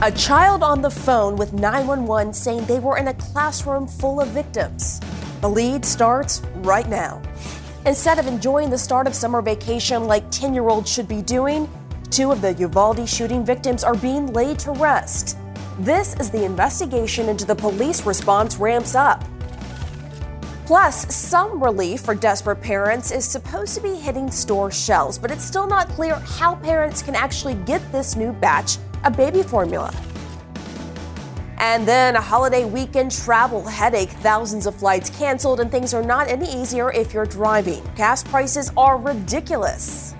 A child on the phone with 911 saying they were in a classroom full of victims. The lead starts right now. Instead of enjoying the start of summer vacation like 10 year olds should be doing, two of the Uvalde shooting victims are being laid to rest. This is the investigation into the police response ramps up. Plus, some relief for desperate parents is supposed to be hitting store shelves, but it's still not clear how parents can actually get this new batch of baby formula. And then a holiday weekend travel headache. Thousands of flights canceled, and things are not any easier if you're driving. Gas prices are ridiculous.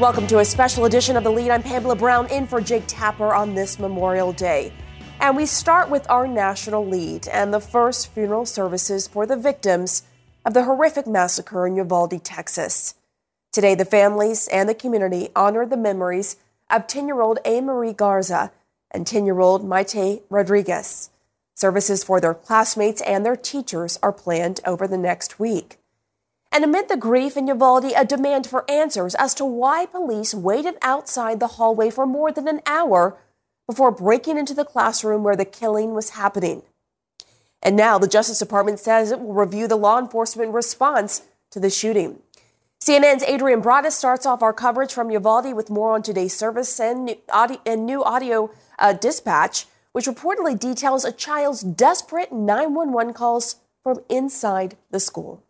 Welcome to a special edition of The Lead. I'm Pamela Brown in for Jake Tapper on this Memorial Day. And we start with our national lead and the first funeral services for the victims of the horrific massacre in Uvalde, Texas. Today, the families and the community honor the memories of 10 year old Amerie Garza and 10 year old Maite Rodriguez. Services for their classmates and their teachers are planned over the next week. And amid the grief in Uvalde, a demand for answers as to why police waited outside the hallway for more than an hour before breaking into the classroom where the killing was happening. And now the Justice Department says it will review the law enforcement response to the shooting. CNN's Adrienne Broaddus starts off our coverage from Uvalde with more on today's service and new audio, and new audio uh, dispatch, which reportedly details a child's desperate 911 calls from inside the school.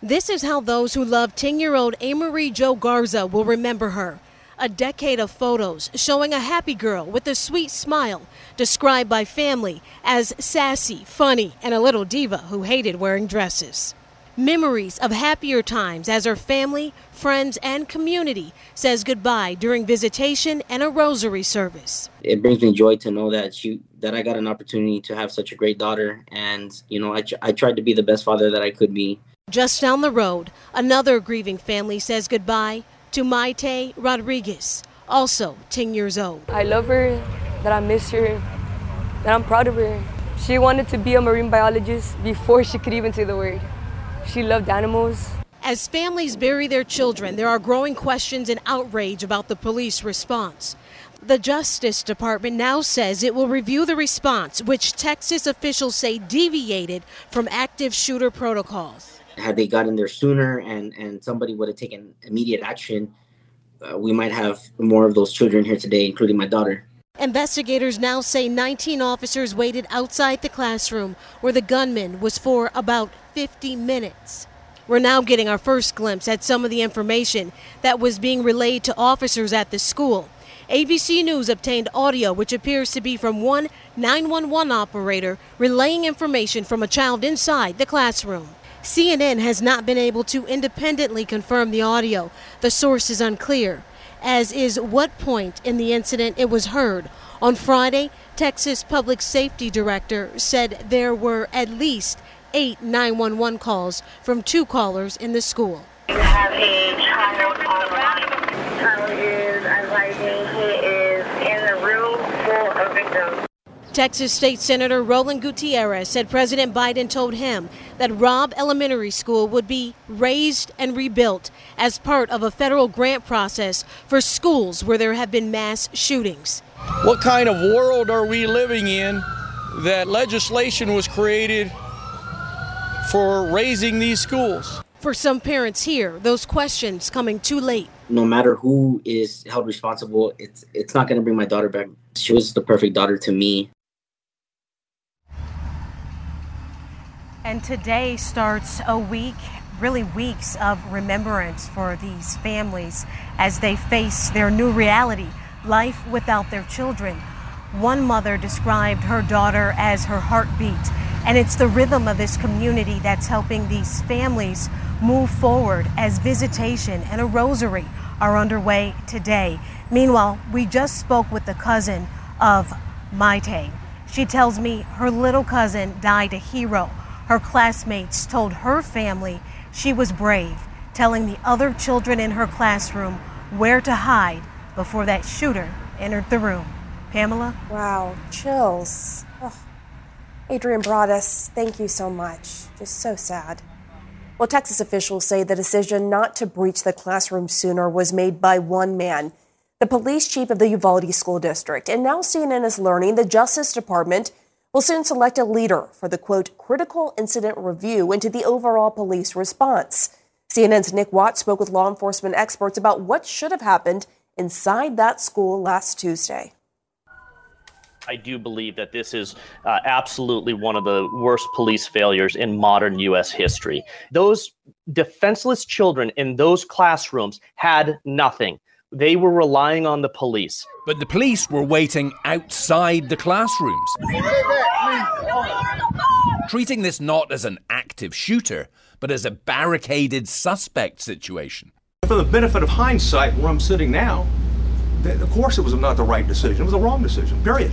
This is how those who love 10 year old Amerie Jo Garza will remember her a decade of photos showing a happy girl with a sweet smile, described by family as sassy, funny, and a little diva who hated wearing dresses. Memories of happier times as her family, friends, and community says goodbye during visitation and a rosary service. It brings me joy to know that she that I got an opportunity to have such a great daughter, and you know I, I tried to be the best father that I could be. Just down the road, another grieving family says goodbye to Maite Rodriguez, also 10 years old. I love her, that I miss her, that I'm proud of her. She wanted to be a marine biologist before she could even say the word. She loved animals. As families bury their children, there are growing questions and outrage about the police response. The Justice Department now says it will review the response, which Texas officials say deviated from active shooter protocols had they gotten there sooner and and somebody would have taken immediate action uh, we might have more of those children here today including my daughter Investigators now say 19 officers waited outside the classroom where the gunman was for about 50 minutes. We're now getting our first glimpse at some of the information that was being relayed to officers at the school. ABC News obtained audio which appears to be from one 911 operator relaying information from a child inside the classroom. CNN has not been able to independently confirm the audio. The source is unclear, as is what point in the incident it was heard. On Friday, Texas Public Safety Director said there were at least eight 911 calls from two callers in the school. You have a child online. Child is advising he is in the room full of victims. Texas State Senator Roland Gutierrez said President Biden told him that Robb Elementary School would be razed and rebuilt as part of a federal grant process for schools where there have been mass shootings. What kind of world are we living in that legislation was created for raising these schools? For some parents here, those questions coming too late. No matter who is held responsible, it's it's not going to bring my daughter back. She was the perfect daughter to me. And today starts a week, really weeks of remembrance for these families as they face their new reality life without their children. One mother described her daughter as her heartbeat, and it's the rhythm of this community that's helping these families move forward as visitation and a rosary are underway today. Meanwhile, we just spoke with the cousin of Maite. She tells me her little cousin died a hero her classmates told her family she was brave, telling the other children in her classroom where to hide before that shooter entered the room. Pamela? Wow, chills. Adrienne Broaddus, thank you so much. Just so sad. Well, Texas officials say the decision not to breach the classroom sooner was made by one man, the police chief of the Uvalde School District. And now CNN is learning the Justice Department will soon select a leader for the quote critical incident review into the overall police response. CNN's Nick Watt spoke with law enforcement experts about what should have happened inside that school last Tuesday. I do believe that this is uh, absolutely one of the worst police failures in modern U.S. history. Those defenseless children in those classrooms had nothing. They were relying on the police. But the police were waiting outside the classrooms. Treating this not as an active shooter, but as a barricaded suspect situation. For the benefit of hindsight, where I'm sitting now, of course it was not the right decision. It was the wrong decision, period.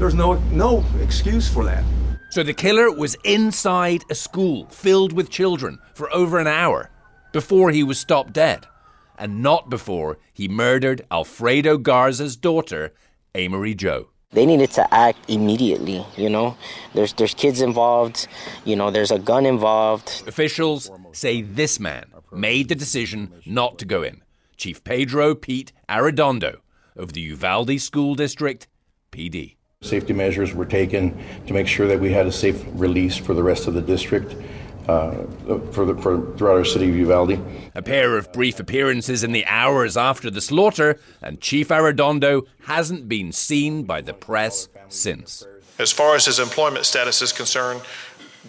There's no, no excuse for that. So the killer was inside a school filled with children for over an hour before he was stopped dead and not before he murdered Alfredo Garza's daughter, Amerie Jo. They needed to act immediately, you know. There's there's kids involved, you know, there's a gun involved. Officials say this man made the decision not to go in. Chief Pedro Pete Arredondo of the Uvalde School District, PD. Safety measures were taken to make sure that we had a safe release for the rest of the district uh, for, the, for throughout our city of Uvalde. A pair of brief appearances in the hours after the slaughter, and Chief Arredondo hasn't been seen by the press since. As far as his employment status is concerned,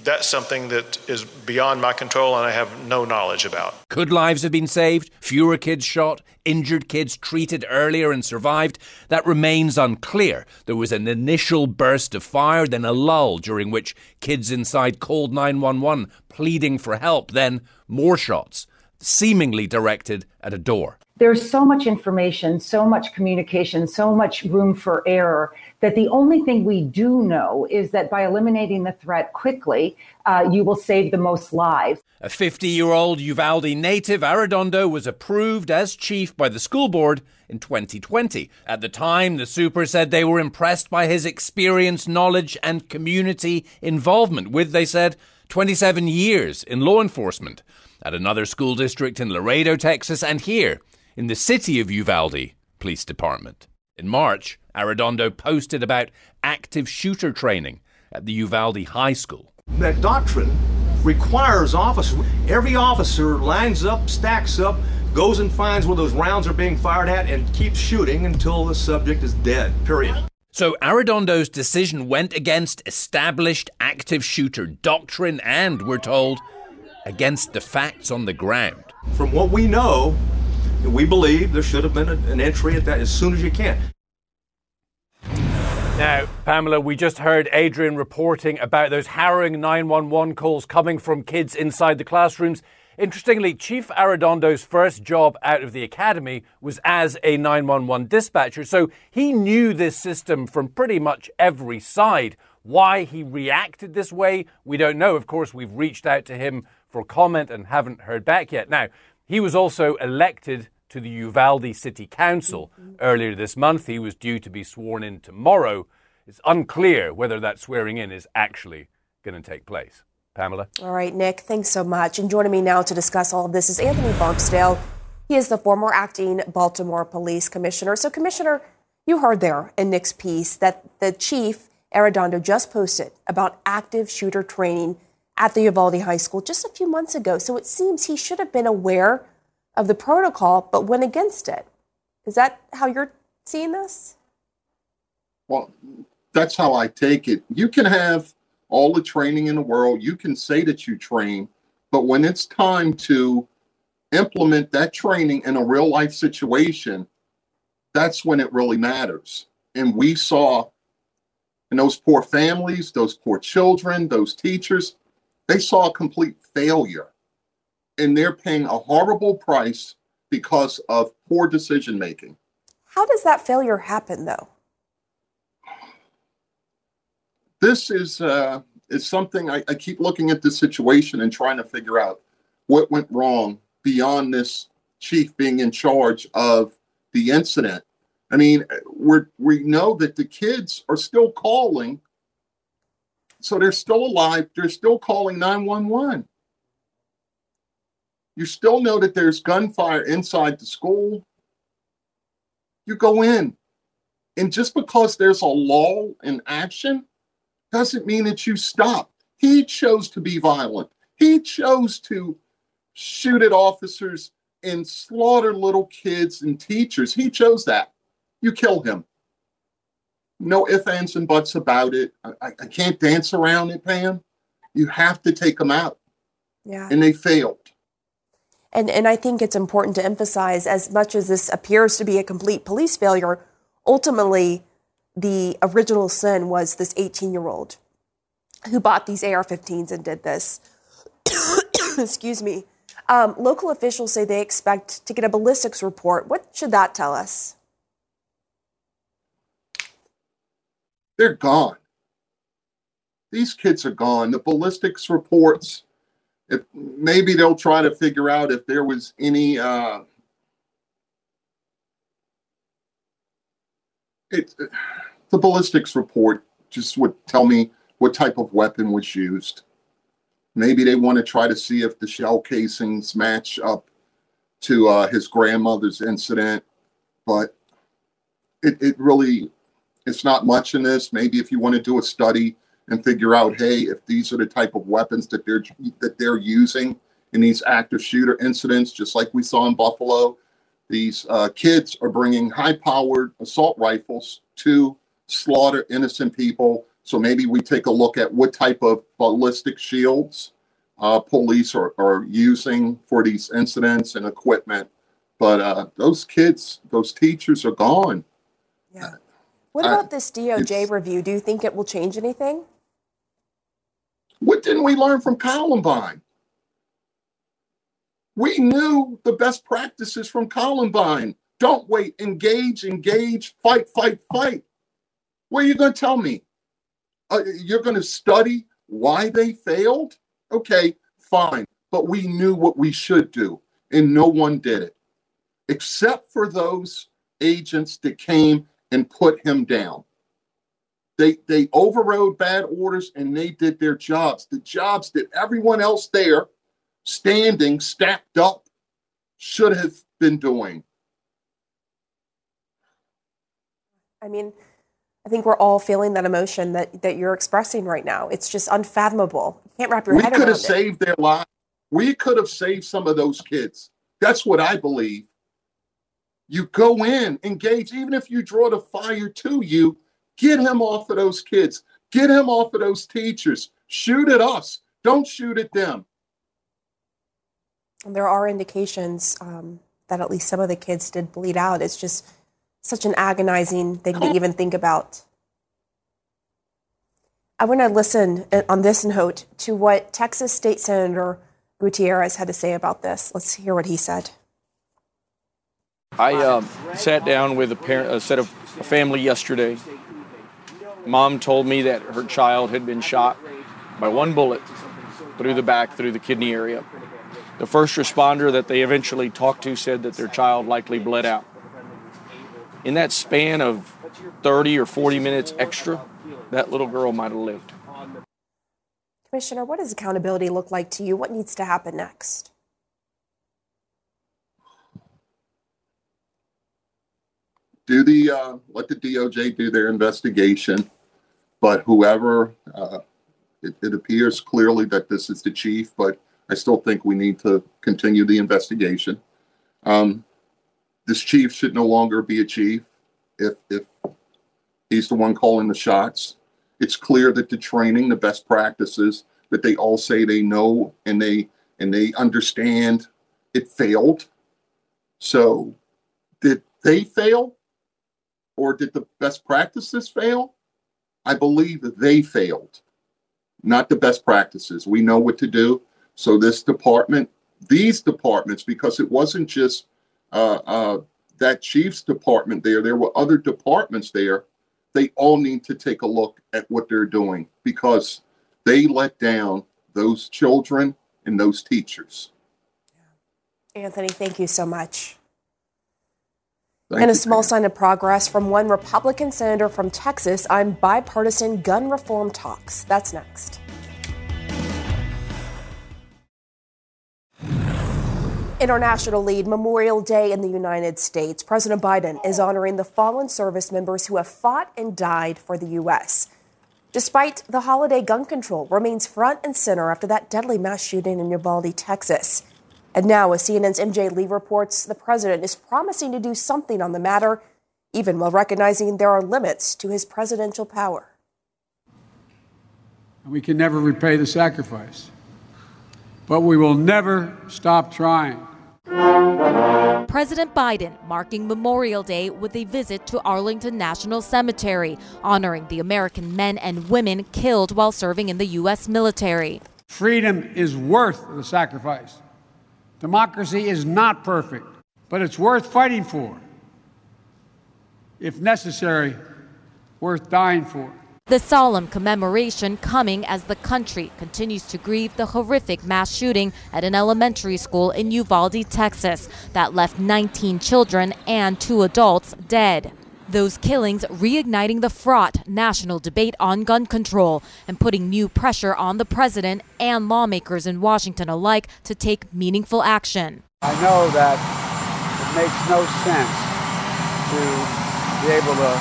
that's something that is beyond my control and I have no knowledge about. Could lives have been saved? Fewer kids shot? Injured kids treated earlier and survived? That remains unclear. There was an initial burst of fire, then a lull during which kids inside called 911 pleading for help, then more shots, seemingly directed at a door. There's so much information, so much communication, so much room for error that the only thing we do know is that by eliminating the threat quickly, uh, you will save the most lives. A 50 year old Uvalde native, Arredondo was approved as chief by the school board in 2020. At the time, the super said they were impressed by his experience, knowledge, and community involvement, with, they said, 27 years in law enforcement at another school district in Laredo, Texas, and here in the city of Uvalde Police Department. In March, Arredondo posted about active shooter training at the Uvalde High School. That doctrine requires officers, every officer lines up, stacks up, goes and finds where those rounds are being fired at, and keeps shooting until the subject is dead, period. So Arredondo's decision went against established active shooter doctrine and, we're told, against the facts on the ground. From what we know, we believe there should have been an entry at that as soon as you can. Now, Pamela, we just heard Adrienne reporting about those harrowing 911 calls coming from kids inside the classrooms. Interestingly, Chief Arredondo's first job out of the academy was as a 911 dispatcher, so he knew this system from pretty much every side. Why he reacted this way, we don't know. Of course, we've reached out to him for comment and haven't heard back yet. Now, he was also elected to the Uvalde City Council mm-hmm. earlier this month. He was due to be sworn in tomorrow. It's unclear whether that swearing in is actually going to take place. Pamela? All right, Nick, thanks so much. And joining me now to discuss all of this is Anthony Barksdale. He is the former acting Baltimore Police Commissioner. So, Commissioner, you heard there in Nick's piece that the chief, Arredondo, just posted about active shooter training at the Uvalde High School just a few months ago. So it seems he should have been aware of the protocol but went against it. Is that how you're seeing this? Well, that's how I take it. You can have all the training in the world, you can say that you train, but when it's time to implement that training in a real life situation, that's when it really matters. And we saw in those poor families, those poor children, those teachers, they saw a complete failure and they're paying a horrible price because of poor decision making. How does that failure happen, though? This is uh, is something I, I keep looking at the situation and trying to figure out what went wrong beyond this chief being in charge of the incident. I mean, we we know that the kids are still calling so they're still alive. They're still calling 911. you still know that there's gunfire inside the school, you go in. And just because there's a lull in action doesn't mean that you stop. He chose to be violent. He chose to shoot at officers and slaughter little kids and teachers. He chose that. You kill him. No ifs, ands, and buts about it. I, I can't dance around it, Pam. You have to take them out. Yeah. And they failed. And, and I think it's important to emphasize as much as this appears to be a complete police failure, ultimately, the original sin was this 18 year old who bought these AR 15s and did this. Excuse me. Um, local officials say they expect to get a ballistics report. What should that tell us? They're gone. These kids are gone. The ballistics reports, if maybe they'll try to figure out if there was any uh, it, the ballistics report just would tell me what type of weapon was used. Maybe they want to try to see if the shell casings match up to uh, his grandmother's incident, but it, it really it's not much in this. Maybe if you want to do a study and figure out, hey, if these are the type of weapons that they're that they're using in these active shooter incidents, just like we saw in Buffalo, these uh, kids are bringing high-powered assault rifles to slaughter innocent people. So maybe we take a look at what type of ballistic shields uh, police are, are using for these incidents and equipment. But uh, those kids, those teachers are gone. Yeah. What about this DOJ review? Do you think it will change anything? What didn't we learn from Columbine? We knew the best practices from Columbine. Don't wait, engage, engage, fight, fight, fight. What are you going to tell me? Uh, you're going to study why they failed? Okay, fine. But we knew what we should do, and no one did it, except for those agents that came and put him down. They they overrode bad orders and they did their jobs. The jobs that everyone else there, standing stacked up, should have been doing. I mean, I think we're all feeling that emotion that, that you're expressing right now. It's just unfathomable. You can't wrap your we head could have saved their lives. We could have saved some of those kids. That's what I believe. You go in, engage, even if you draw the fire to you, get him off of those kids, get him off of those teachers. Shoot at us, don't shoot at them. There are indications um, that at least some of the kids did bleed out. It's just such an agonizing thing to even think about. I want to listen uh, on this note to what Texas State Senator Gutierrez had to say about this. Let's hear what he said. I uh, sat down with a, parent, a set of a family yesterday. Mom told me that her child had been shot by one bullet through the back, through the kidney area. The first responder that they eventually talked to said that their child likely bled out. In that span of 30 or 40 minutes extra, that little girl might have lived. Commissioner, what does accountability look like to you? What needs to happen next? Do the uh, let the DOJ do their investigation, but whoever uh, it, it appears clearly that this is the chief, but I still think we need to continue the investigation. Um, this chief should no longer be a chief if if he's the one calling the shots. It's clear that the training, the best practices that they all say they know and they and they understand, it failed. So, did they fail? Or did the best practices fail? I believe they failed, not the best practices. We know what to do. So this department, these departments, because it wasn't just uh, uh, that chief's department there, there were other departments there. They all need to take a look at what they're doing because they let down those children and those teachers. Anthony, thank you so much. Thank and a small sign of progress from one Republican senator from Texas on bipartisan gun reform talks. That's next. International lead Memorial Day in the United States. President Biden is honoring the fallen service members who have fought and died for the U.S. Despite the holiday, gun control remains front and center after that deadly mass shooting in Uvalde, Texas. And now, as CNN's MJ Lee reports, the president is promising to do something on the matter, even while recognizing there are limits to his presidential power. We can never repay the sacrifice, but we will never stop trying. President Biden marking Memorial Day with a visit to Arlington National Cemetery, honoring the American men and women killed while serving in the U.S. military. Freedom is worth the sacrifice. Democracy is not perfect, but it's worth fighting for. If necessary, worth dying for. The solemn commemoration coming as the country continues to grieve the horrific mass shooting at an elementary school in Uvalde, Texas, that left 19 children and two adults dead. Those killings reigniting the fraught national debate on gun control and putting new pressure on the president and lawmakers in Washington alike to take meaningful action. I know that it makes no sense to be able to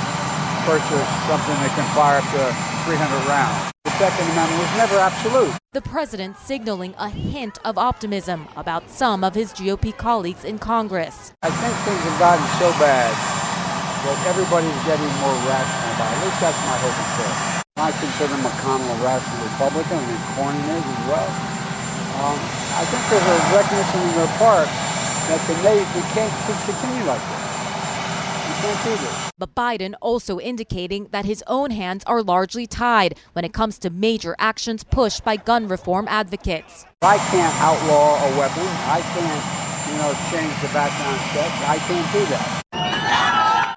purchase something that can fire up to 300 rounds. The Second Amendment was never absolute. The president signaling a hint of optimism about some of his GOP colleagues in Congress. I think things have gotten so bad that everybody's getting more rational about it. At least that's my hope and prayer. I consider McConnell a rational Republican. I mean, Cornyn is as well. Um, I think there's a recognition on their part that the Navy can't continue like this. You can't do this. But Biden also indicating that his own hands are largely tied when it comes to major actions pushed by gun reform advocates. I can't outlaw a weapon. I can't, you know, change the background check. I can't do that.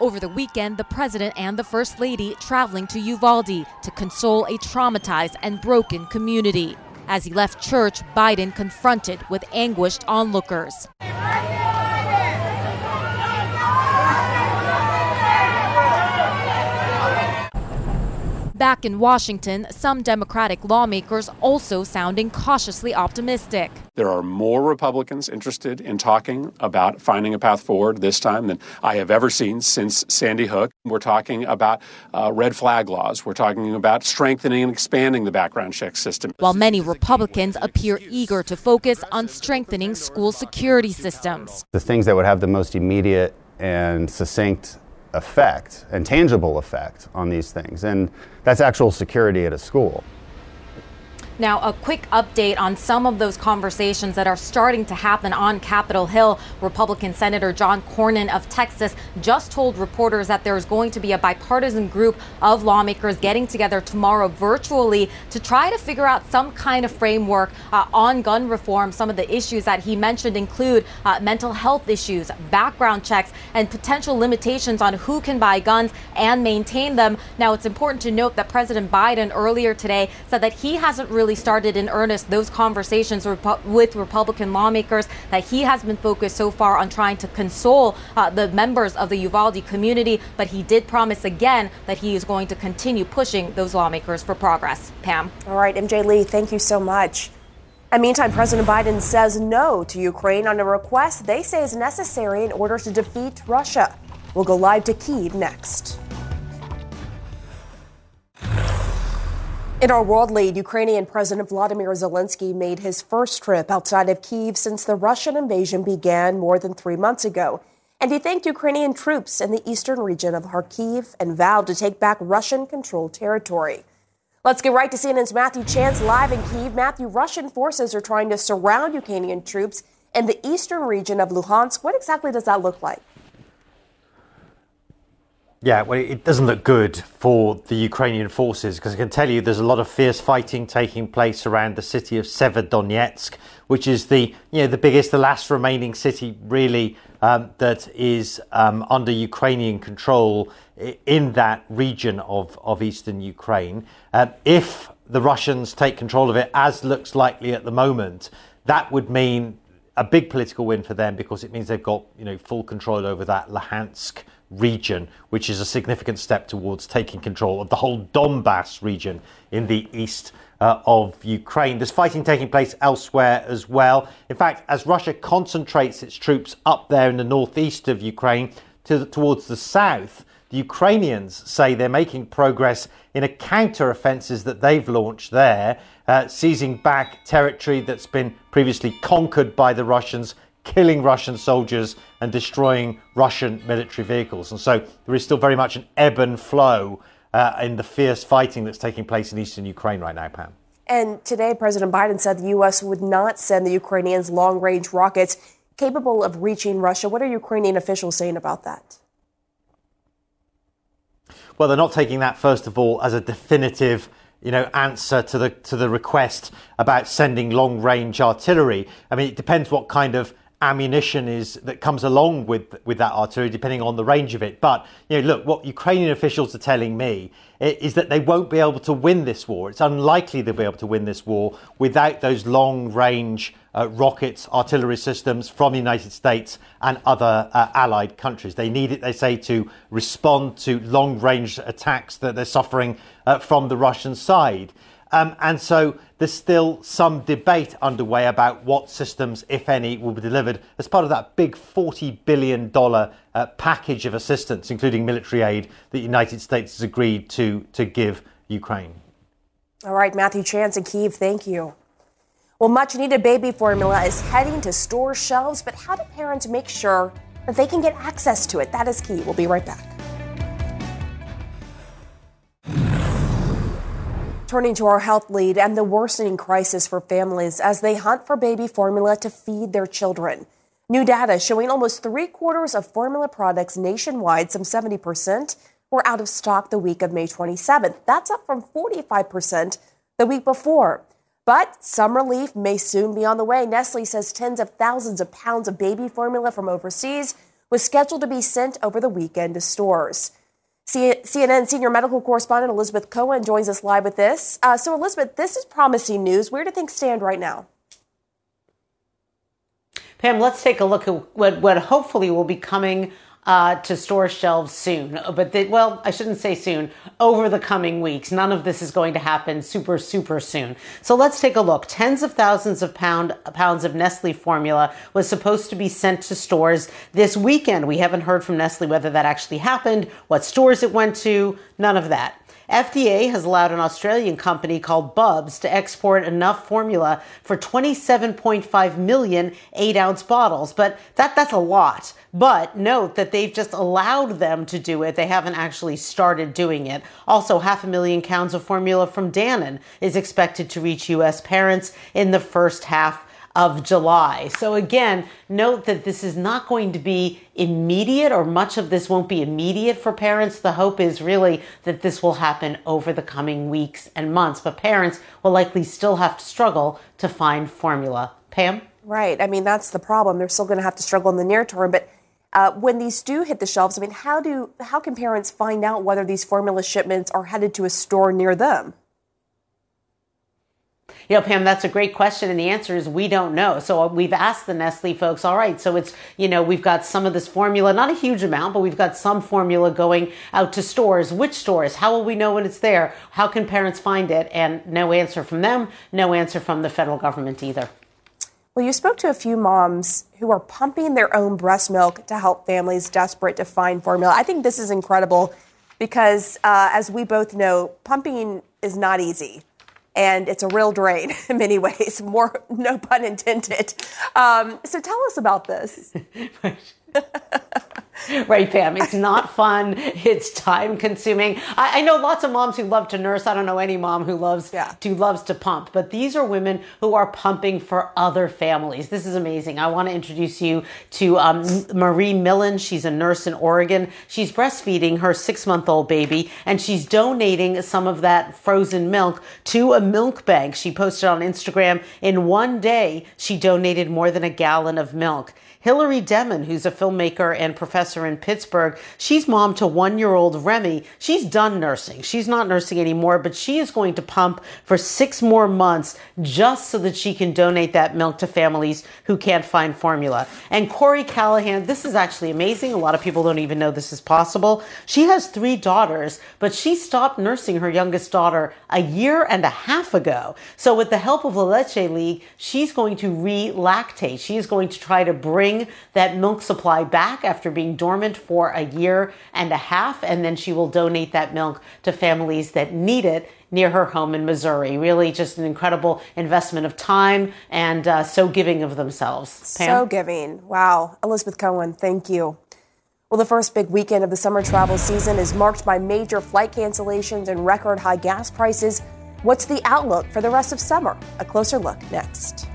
Over the weekend, the president and the first lady traveling to Uvalde to console a traumatized and broken community. As he left church, Biden confronted with anguished onlookers. Back in Washington, some Democratic lawmakers also sounding cautiously optimistic. There are more Republicans interested in talking about finding a path forward this time than I have ever seen since Sandy Hook. We're talking about uh, red flag laws. We're talking about strengthening and expanding the background check system. While many Republicans appear eager to focus on strengthening school security systems. The things that would have the most immediate and succinct effect and tangible effect on these things. And that's actual security at a school. Now, a quick update on some of those conversations that are starting to happen on Capitol Hill. Republican Senator John Cornyn of Texas just told reporters that there's going to be a bipartisan group of lawmakers getting together tomorrow virtually to try to figure out some kind of framework uh, on gun reform. Some of the issues that he mentioned include uh, mental health issues, background checks, and potential limitations on who can buy guns and maintain them. Now, it's important to note that President Biden earlier today said that he hasn't really really started in earnest those conversations with Republican lawmakers, that he has been focused so far on trying to console uh, the members of the Uvalde community. But he did promise again that he is going to continue pushing those lawmakers for progress. Pam. All right, MJ Lee, thank you so much. And meantime, President Biden says no to Ukraine on a request they say is necessary in order to defeat Russia. We'll go live to Kyiv next. In our world lead, Ukrainian President Vladimir Zelensky made his first trip outside of Kyiv since the Russian invasion began more than three months ago. And he thanked Ukrainian troops in the eastern region of Kharkiv and vowed to take back Russian controlled territory. Let's get right to CNN's Matthew Chance live in Kyiv. Matthew, Russian forces are trying to surround Ukrainian troops in the eastern region of Luhansk. What exactly does that look like? Yeah, well, it doesn't look good for the Ukrainian forces because I can tell you there's a lot of fierce fighting taking place around the city of Severodonetsk, which is the you know the biggest, the last remaining city really um, that is um, under Ukrainian control in that region of of eastern Ukraine. Uh, if the Russians take control of it, as looks likely at the moment, that would mean a big political win for them because it means they've got you know full control over that Luhansk region, which is a significant step towards taking control of the whole Donbass region in the east uh, of Ukraine. There's fighting taking place elsewhere as well. In fact, as Russia concentrates its troops up there in the northeast of Ukraine to, towards the south, the Ukrainians say they're making progress in a counter offensive that they've launched there, uh, seizing back territory that's been previously conquered by the Russians, killing Russian soldiers and destroying Russian military vehicles. And so there is still very much an ebb and flow uh, in the fierce fighting that's taking place in eastern Ukraine right now, Pam. And today, President Biden said the U.S. would not send the Ukrainians long range rockets capable of reaching Russia. What are Ukrainian officials saying about that? Well, they're not taking that, first of all, as a definitive you know, answer to the to the request about sending long range artillery. I mean, it depends what kind of ammunition is that comes along with with that artillery, depending on the range of it. But you know, look, what Ukrainian officials are telling me is that they won't be able to win this war. It's unlikely they'll be able to win this war without those long range uh, rockets, artillery systems from the United States and other uh, allied countries. They need it, they say, to respond to long range attacks that they're suffering uh, from the Russian side. Um, and so there's still some debate underway about what systems, if any, will be delivered as part of that big $40 billion uh, package of assistance, including military aid, that the United States has agreed to, to give Ukraine. All right, Matthew Chance and Kiev, thank you. Well, much needed baby formula is heading to store shelves, but how do parents make sure that they can get access to it? That is key. We'll be right back. Turning to our health lead and the worsening crisis for families as they hunt for baby formula to feed their children. New data showing almost three quarters of formula products nationwide, some 70%, were out of stock the week of May 27th. That's up from 45% the week before. But some relief may soon be on the way. Nestle says tens of thousands of pounds of baby formula from overseas was scheduled to be sent over the weekend to stores. CNN senior medical correspondent Elizabeth Cohen joins us live with this. Uh, so, Elizabeth, this is promising news. Where do things stand right now? Pam, let's take a look at what, what hopefully will be coming uh, to store shelves soon. But well, I shouldn't say soon, over the coming weeks. None of this is going to happen super, super soon. So let's take a look. Tens of thousands of pound, pounds of Nestle formula was supposed to be sent to stores this weekend. We haven't heard from Nestle whether that actually happened, what stores it went to, none of that. FDA has allowed an Australian company called Bubs to export enough formula for 27.5 million 8 ounce bottles. But that, that's a lot. But note that they've just allowed them to do it. They haven't actually started doing it. Also, half a million pounds of formula from Dannon is expected to reach U.S. parents in the first half of July. So again, note that this is not going to be immediate or much of this won't be immediate for parents. The hope is really that this will happen over the coming weeks and months, but parents will likely still have to struggle to find formula. Pam? Right. I mean, that's the problem. They're still going to have to struggle in the near term, but uh, when these do hit the shelves, I mean, how do how can parents find out whether these formula shipments are headed to a store near them? You know, Pam, that's a great question. And the answer is we don't know. So uh, we've asked the Nestle folks, all right, so it's, you know, we've got some of this formula, not a huge amount, but we've got some formula going out to stores. Which stores? How will we know when it's there? How can parents find it? And no answer from them, no answer from the federal government either. Well, you spoke to a few moms who are pumping their own breast milk to help families desperate to find formula. I think this is incredible because, uh, as we both know, pumping is not easy and it's a real drain in many ways. More, no pun intended. Um, so tell us about this. right, Pam. It's not fun. It's time consuming. I, I, know lots of moms who love to nurse. I don't know any mom who loves yeah. to loves to pump. But these are women who are pumping for other families. This is amazing. I want to introduce you to um, Marie Millen. She's a nurse in Oregon. She's breastfeeding her six month old baby, and she's donating some of that frozen milk to a milk bank. She posted on Instagram in one day she donated more than a gallon of milk. Hillary Demon, who's a filmmaker and professor in Pittsburgh, she's mom to one year old Remy. She's done nursing. She's not nursing anymore, but she is going to pump for six more months just so that she can donate that milk to families who can't find formula. And Corey Callahan, this is actually amazing. A lot of people don't even know this is possible. She has three daughters, but she stopped nursing her youngest daughter a year and a half ago. So, with the help of the Leche League, she's going to re lactate. She is going to try to bring bring that milk supply back after being dormant for a year and a half, and then she will donate that milk to families that need it near her home in Missouri. Really, just an incredible investment of time and uh, so giving of themselves. Pam? So giving. Wow. Elizabeth Cohen, thank you. Well, the first big weekend of the summer travel season is marked by major flight cancellations and record high gas prices. What's the outlook for the rest of summer? A closer look next.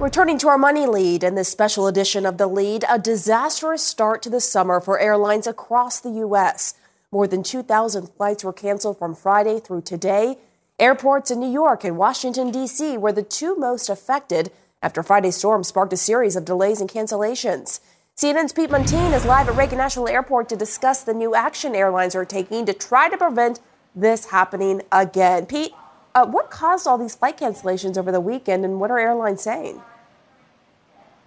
Returning to our money lead in this special edition of The Lead, a disastrous start to the summer for airlines across the U.S. More than 2,000 flights were canceled from Friday through today. Airports in New York and Washington, D.C. were the two most affected after Friday's storm sparked a series of delays and cancellations. CNN's Pete Muntean is live at Reagan National Airport to discuss the new action airlines are taking to try to prevent this happening again. Pete, uh, what caused all these flight cancellations over the weekend, and what are airlines saying?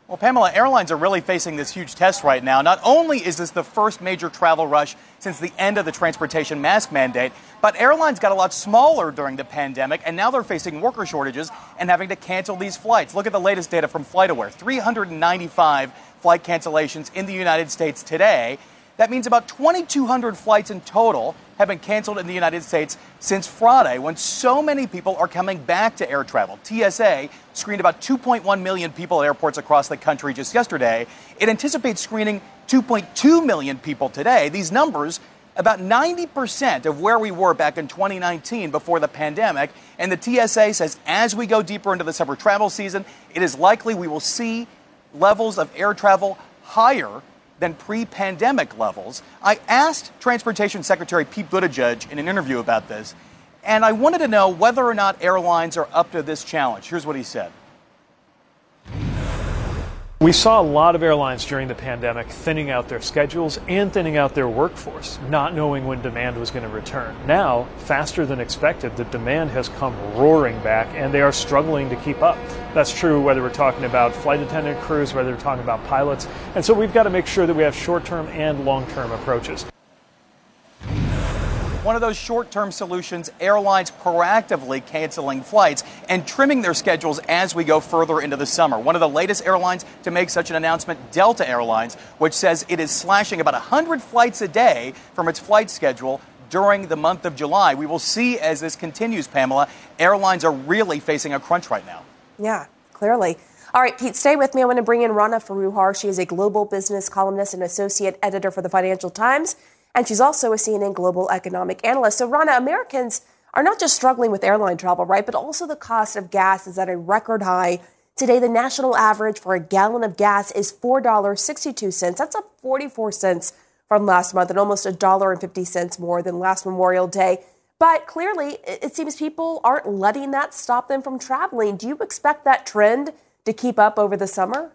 Well, Pamela, airlines are really facing this huge test right now. Not only is this the first major travel rush since the end of the transportation mask mandate, but airlines got a lot smaller during the pandemic, and now they're facing worker shortages and having to cancel these flights. Look at the latest data from FlightAware 395 flight cancellations in the United States today. That means about 2,200 flights in total have been canceled in the United States since Friday, when so many people are coming back to air travel. TSA screened about 2.1 million people at airports across the country just yesterday. It anticipates screening 2.2 million people today. These numbers about 90% of where we were back in 2019 before the pandemic. And the TSA says as we go deeper into the summer travel season, it is likely we will see levels of air travel higher than pre pandemic levels. I asked Transportation Secretary Pete Buttigieg in an interview about this, and I wanted to know whether or not airlines are up to this challenge. Here's what he said. We saw a lot of airlines during the pandemic thinning out their schedules and thinning out their workforce, not knowing when demand was going to return. Now, faster than expected, the demand has come roaring back and they are struggling to keep up. That's true whether we're talking about flight attendant crews, whether we're talking about pilots. And so we've got to make sure that we have short term and long term approaches. One of those short term solutions, airlines proactively canceling flights and trimming their schedules as we go further into the summer. One of the latest airlines to make such an announcement, Delta Airlines, which says it is slashing about 100 flights a day from its flight schedule during the month of July. We will see as this continues, Pamela. Airlines are really facing a crunch right now. Yeah, clearly. All right, Pete, stay with me. I want to bring in Rana Foroohar. She is a global business columnist and associate editor for the Financial Times and she's also a CNN global economic analyst. So, Rana, Americans are not just struggling with airline travel, right, but also the cost of gas is at a record high. Today, the national average for a gallon of gas is $4.62. That's up 44 cents from last month and almost $1.50 more than last Memorial Day. But clearly, it seems people aren't letting that stop them from traveling. Do you expect that trend to keep up over the summer?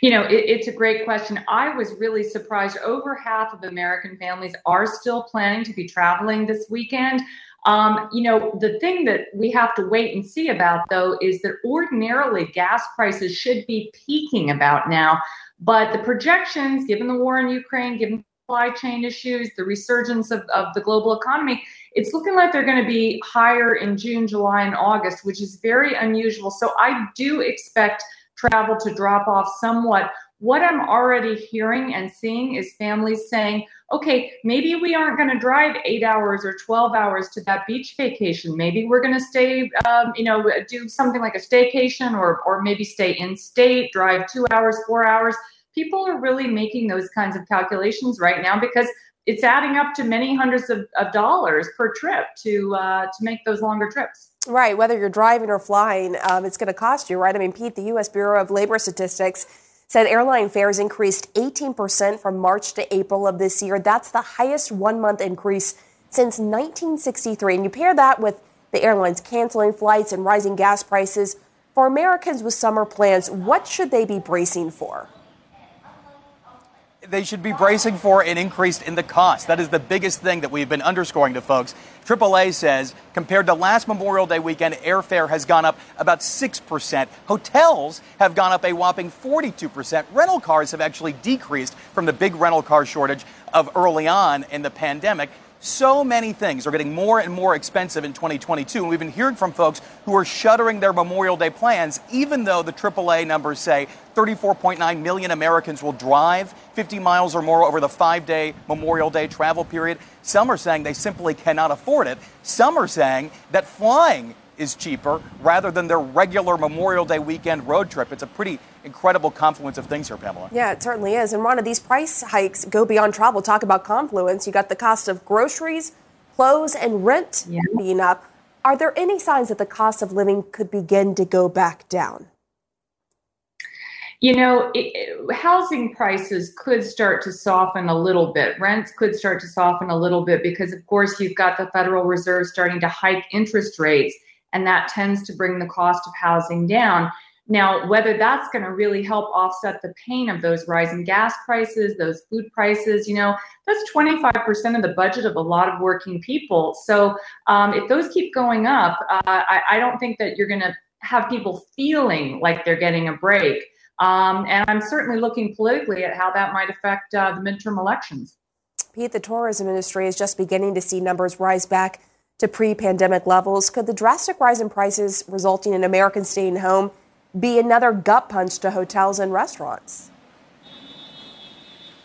You know, it, it's a great question. I was really surprised. Over half of American families are still planning to be traveling this weekend. Um, you know, the thing that we have to wait and see about, though, is that ordinarily gas prices should be peaking about now. But the projections, given the war in Ukraine, given supply chain issues, the resurgence of, of the global economy, it's looking like they're going to be higher in June, July, and August, which is very unusual. So I do expect travel to drop off somewhat. What I'm already hearing and seeing is families saying, okay, maybe we aren't going to drive eight hours or 12 hours to that beach vacation. Maybe we're going to stay, um, you know, do something like a staycation or, or maybe stay in state, drive two hours, four hours. People are really making those kinds of calculations right now because it's adding up to many hundreds of, of dollars per trip to uh, to make those longer trips. Right, whether you're driving or flying, um, it's going to cost you, right? I mean, Pete, the U.S. Bureau of Labor Statistics said airline fares increased 18% from March to April of this year. That's the highest one month increase since 1963. And you pair that with the airlines canceling flights and rising gas prices. For Americans with summer plans, what should they be bracing for? They should be bracing for an increase in the cost. That is the biggest thing that we've been underscoring to folks. AAA says compared to last Memorial Day weekend, airfare has gone up about 6%. Hotels have gone up a whopping 42%. Rental cars have actually decreased from the big rental car shortage of early on in the pandemic. So many things are getting more and more expensive in 2022. And we've been hearing from folks who are shuttering their Memorial Day plans, even though the AAA numbers say 34.9 million Americans will drive 50 miles or more over the five day Memorial Day travel period. Some are saying they simply cannot afford it. Some are saying that flying is cheaper rather than their regular Memorial Day weekend road trip. It's a pretty incredible confluence of things here, Pamela. Yeah, it certainly is. And one of these price hikes go beyond travel. Talk about confluence. You got the cost of groceries, clothes, and rent yeah. being up. Are there any signs that the cost of living could begin to go back down? You know, it, housing prices could start to soften a little bit. Rents could start to soften a little bit because, of course, you've got the Federal Reserve starting to hike interest rates and that tends to bring the cost of housing down. Now, whether that's going to really help offset the pain of those rising gas prices, those food prices, you know, that's 25% of the budget of a lot of working people. So um, if those keep going up, uh, I, I, don't think that you're going to have people feeling like they're getting a break. Um, and I'm certainly looking politically at how that might affect uh, the midterm elections. Pete, the tourism industry is just beginning to see numbers rise back to pre pandemic levels. Could the drastic rise in prices resulting in Americans staying home be another gut punch to hotels and restaurants?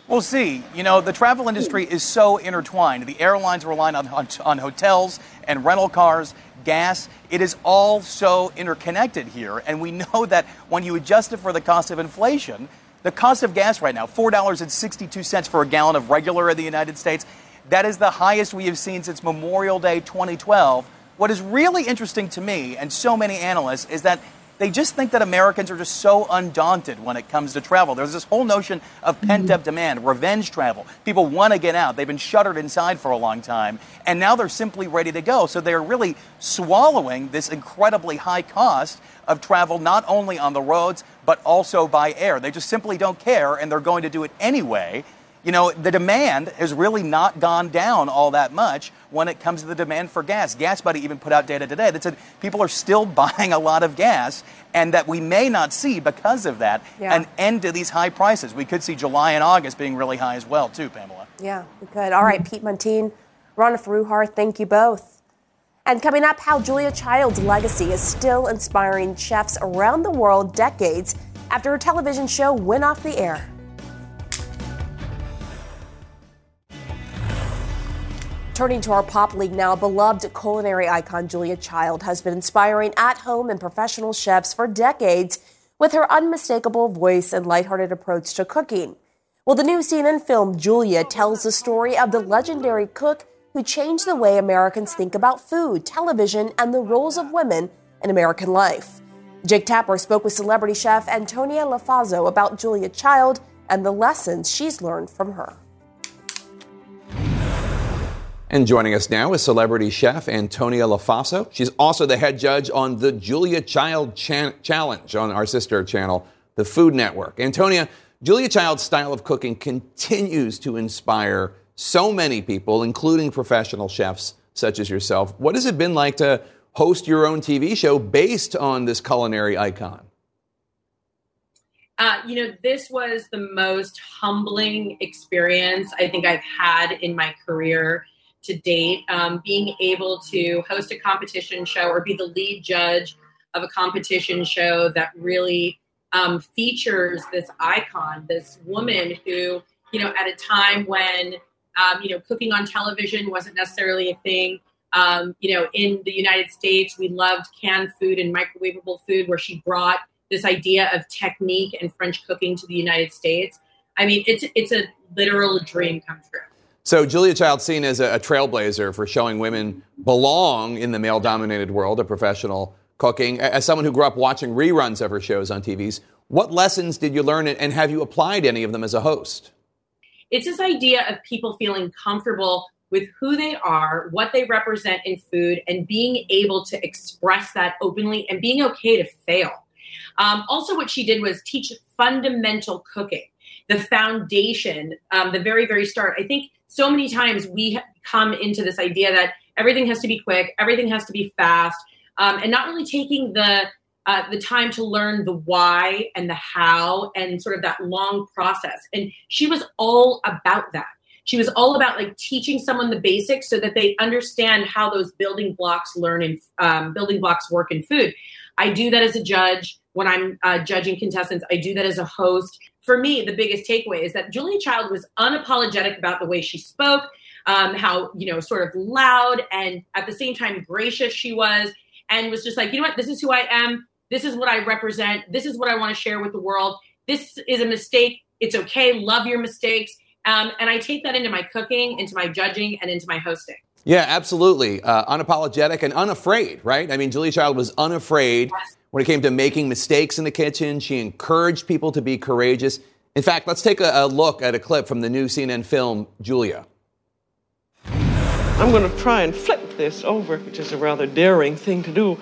We'll see. You know, the travel industry is so intertwined. The airlines rely on, on, on, hotels and rental cars, gas. It is all so interconnected here. And we know that when you adjust it for the cost of inflation, the cost of gas right now, $4.62 for a gallon of regular in the United States, that is the highest we have seen since Memorial Day 2012. What is really interesting to me and so many analysts is that they just think that Americans are just so undaunted when it comes to travel. There's this whole notion of pent up demand, revenge travel. People want to get out. They've been shuttered inside for a long time, and now they're simply ready to go. So they're really swallowing this incredibly high cost of travel, not only on the roads, but also by air. They just simply don't care, and they're going to do it anyway you know, the demand has really not gone down all that much when it comes to the demand for gas. GasBuddy even put out data today that said people are still buying a lot of gas and that we may not see, because of that, yeah. an end to these high prices. We could see July and August being really high as well, too, Pamela. Yeah, we could. All right, Pete Muntean, Rana Foroohar, thank you both. And coming up, how Julia Child's legacy is still inspiring chefs around the world decades after her television show went off the air. Turning to our pop league now, beloved culinary icon Julia Child has been inspiring at home and professional chefs for decades with her unmistakable voice and lighthearted approach to cooking. Well, the new CNN film Julia tells the story of the legendary cook who changed the way Americans think about food, television, and the roles of women in American life. Jake Tapper spoke with celebrity chef Antonia Lofaso about Julia Child and the lessons she's learned from her. And joining us now is celebrity chef Antonia Lofaso. She's also the head judge on the Julia Child Challenge on our sister channel, the Food Network. Antonia, Julia Child's style of cooking continues to inspire so many people, including professional chefs such as yourself. What has it been like to host your own TV show based on this culinary icon? Uh, you know, this was the most humbling experience I think I've had in my career to date. Um, being able to host a competition show or be the lead judge of a competition show that really um, features this icon, this woman who, you know, at a time when, um, you know, cooking on television wasn't necessarily a thing. Um, you know, in the United States, we loved canned food and microwavable food, where she brought this idea of technique and French cooking to the United States. I mean, it's it's a literal dream come true. So Julia Child seen as a, a trailblazer for showing women belong in the male-dominated world of professional cooking. As someone who grew up watching reruns of her shows on TVs, what lessons did you learn and have you applied any of them as a host? It's this idea of people feeling comfortable with who they are, what they represent in food, and being able to express that openly and being okay to fail. Um, also, what she did was teach fundamental cooking, the foundation, um, the very, very start. I think so many times we come into this idea that everything has to be quick, everything has to be fast, um, and not really taking the uh, the time to learn the why and the how and sort of that long process. And she was all about that. She was all about like teaching someone the basics so that they understand how those building blocks learn and um, building blocks work in food. I do that as a judge when I'm uh, judging contestants. I do that as a host. For me, the biggest takeaway is that Julia Child was unapologetic about the way she spoke, um, how you know sort of loud and at the same time gracious she was, and was just like, you know what, this is who I am. This is what I represent. This is what I want to share with the world. This is a mistake. It's okay. Love your mistakes. Um, and I take that into my cooking, into my judging, and into my hosting. Yeah, absolutely. Uh, unapologetic and unafraid, right? I mean, Julia Child was unafraid yes. When it came to making mistakes in the kitchen. She encouraged people to be courageous. In fact, let's take a, a look at a clip from the new CNN film, Julia. I'm going to try and flip this over, which is a rather daring thing to do.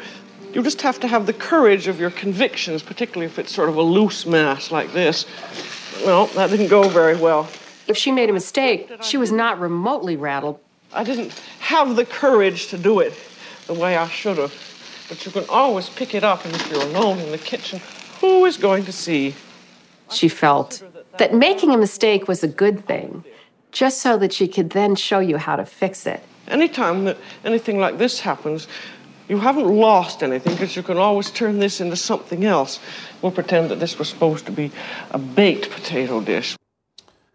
You just have to have the courage of your convictions, particularly if it's sort of a loose mass like this. Well, that didn't go very well. If she made a mistake, she was not remotely rattled. I didn't have the courage to do it the way I should have. But you can always pick it up, and if you're alone in the kitchen, who is going to see? She felt that making a mistake was a good thing, just so that she could then show you how to fix it. Anytime that anything like this happens, you haven't lost anything because you can always turn this into something else. We'll pretend that this was supposed to be a baked potato dish.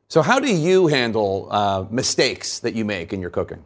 So, how do you handle uh, mistakes that you make in your cooking?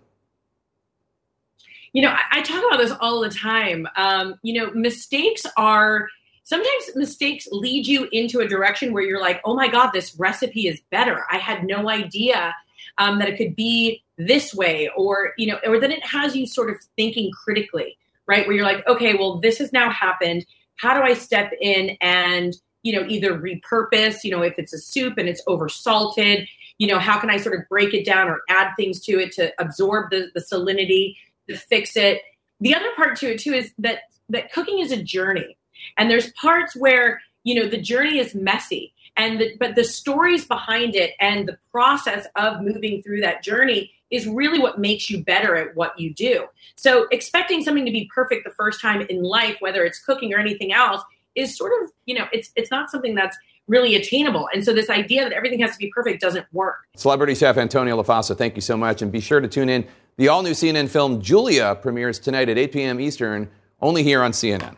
You know, I, I talk about this all the time. Um, you know, mistakes are sometimes mistakes lead you into a direction where you're like, oh my God, this recipe is better. I had no idea um, that it could be this way, or, you know, or then it has you sort of thinking critically, right? Where you're like, okay, well, this has now happened. How do I step in and you know, either repurpose, you know, if it's a soup and it's over salted, you know, how can I sort of break it down or add things to it to absorb the, the salinity, fix it. The other part to it too is that that cooking is a journey. And there's parts where, you know, the journey is messy. And the, but the stories behind it and the process of moving through that journey is really what makes you better at what you do. So expecting something to be perfect the first time in life, whether it's cooking or anything else, is sort of you know it's it's not something that's really attainable. And so this idea that everything has to be perfect doesn't work. Celebrity chef Antonio Lofaso, thank you so much. And be sure to tune in. The all new CNN film Julia premieres tonight at 8 p.m. Eastern, only here on CNN.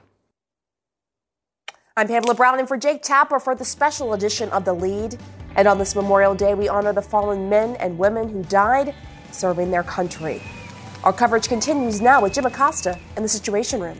I'm Pamela Brown and for Jake Tapper for the special edition of The Lead. And on this Memorial Day, we honor the fallen men and women who died serving their country. Our coverage continues now with Jim Acosta in the Situation Room.